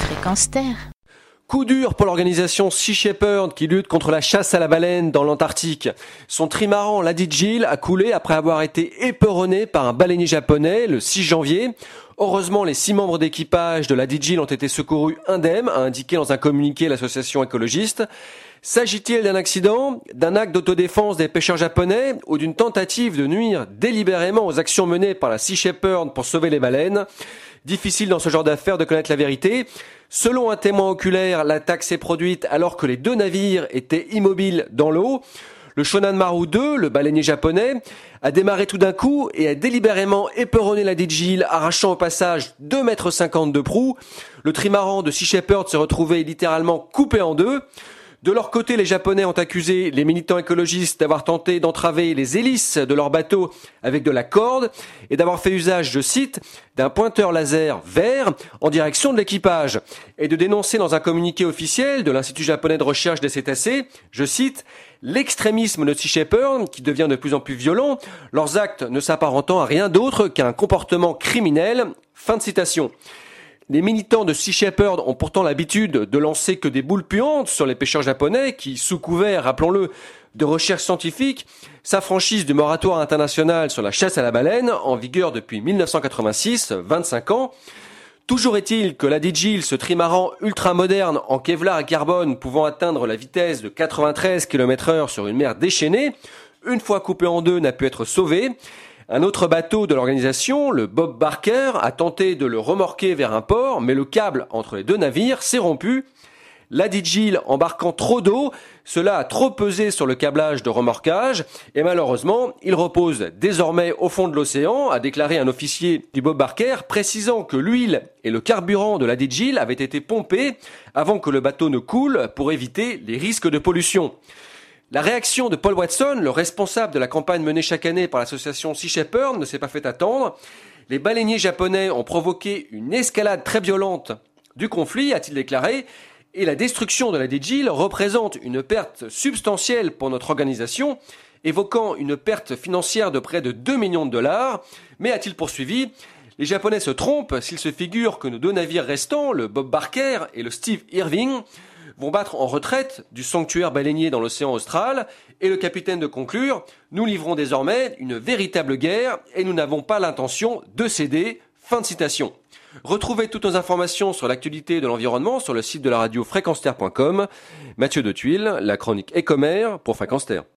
Fréquence Terre. Coup dur pour l'organisation Sea Shepherd qui lutte contre la chasse à la baleine dans l'Antarctique. Son trimaran Lady Jill a coulé après avoir été éperonné par un baleinier japonais le 6 janvier. Heureusement, les six membres d'équipage de Lady Jill ont été secourus indemnes, a indiqué dans un communiqué l'association écologiste. S'agit-il d'un accident, d'un acte d'autodéfense des pêcheurs japonais ou d'une tentative de nuire délibérément aux actions menées par la Sea Shepherd pour sauver les baleines? Difficile dans ce genre d'affaires de connaître la vérité. Selon un témoin oculaire, l'attaque s'est produite alors que les deux navires étaient immobiles dans l'eau. Le Shonan Maru 2, le baleinier japonais, a démarré tout d'un coup et a délibérément éperonné la Digil, arrachant au passage 2,50 mètres de proue. Le trimaran de Sea Shepherd s'est retrouvé littéralement coupé en deux. De leur côté, les Japonais ont accusé les militants écologistes d'avoir tenté d'entraver les hélices de leur bateau avec de la corde et d'avoir fait usage, je cite, d'un pointeur laser vert en direction de l'équipage et de dénoncer dans un communiqué officiel de l'Institut japonais de recherche des cétacés, je cite, l'extrémisme de Sea Shepherd qui devient de plus en plus violent, leurs actes ne s'apparentant à rien d'autre qu'un comportement criminel. Fin de citation. Les militants de Sea Shepherd ont pourtant l'habitude de lancer que des boules puantes sur les pêcheurs japonais qui, sous couvert, rappelons-le, de recherche scientifique, s'affranchissent du moratoire international sur la chasse à la baleine, en vigueur depuis 1986, 25 ans. Toujours est-il que la Digil, ce trimaran ultra-moderne en Kevlar et carbone pouvant atteindre la vitesse de 93 km heure sur une mer déchaînée, une fois coupé en deux, n'a pu être sauvé. Un autre bateau de l'organisation, le Bob Barker, a tenté de le remorquer vers un port, mais le câble entre les deux navires s'est rompu. La Jill embarquant trop d'eau, cela a trop pesé sur le câblage de remorquage et malheureusement, il repose désormais au fond de l'océan, a déclaré un officier du Bob Barker, précisant que l'huile et le carburant de la Jill avaient été pompés avant que le bateau ne coule pour éviter les risques de pollution. La réaction de Paul Watson, le responsable de la campagne menée chaque année par l'association Sea Shepherd, ne s'est pas fait attendre. Les baleiniers japonais ont provoqué une escalade très violente du conflit, a-t-il déclaré, et la destruction de la DJIL représente une perte substantielle pour notre organisation, évoquant une perte financière de près de 2 millions de dollars. Mais a-t-il poursuivi? Les Japonais se trompent s'ils se figurent que nos deux navires restants, le Bob Barker et le Steve Irving, vont battre en retraite du sanctuaire baleinier dans l'océan austral, et le capitaine de conclure, nous livrons désormais une véritable guerre et nous n'avons pas l'intention de céder. Fin de citation. Retrouvez toutes nos informations sur l'actualité de l'environnement sur le site de la radio fréquence Mathieu de Tuile, la chronique Écomère pour Fréquence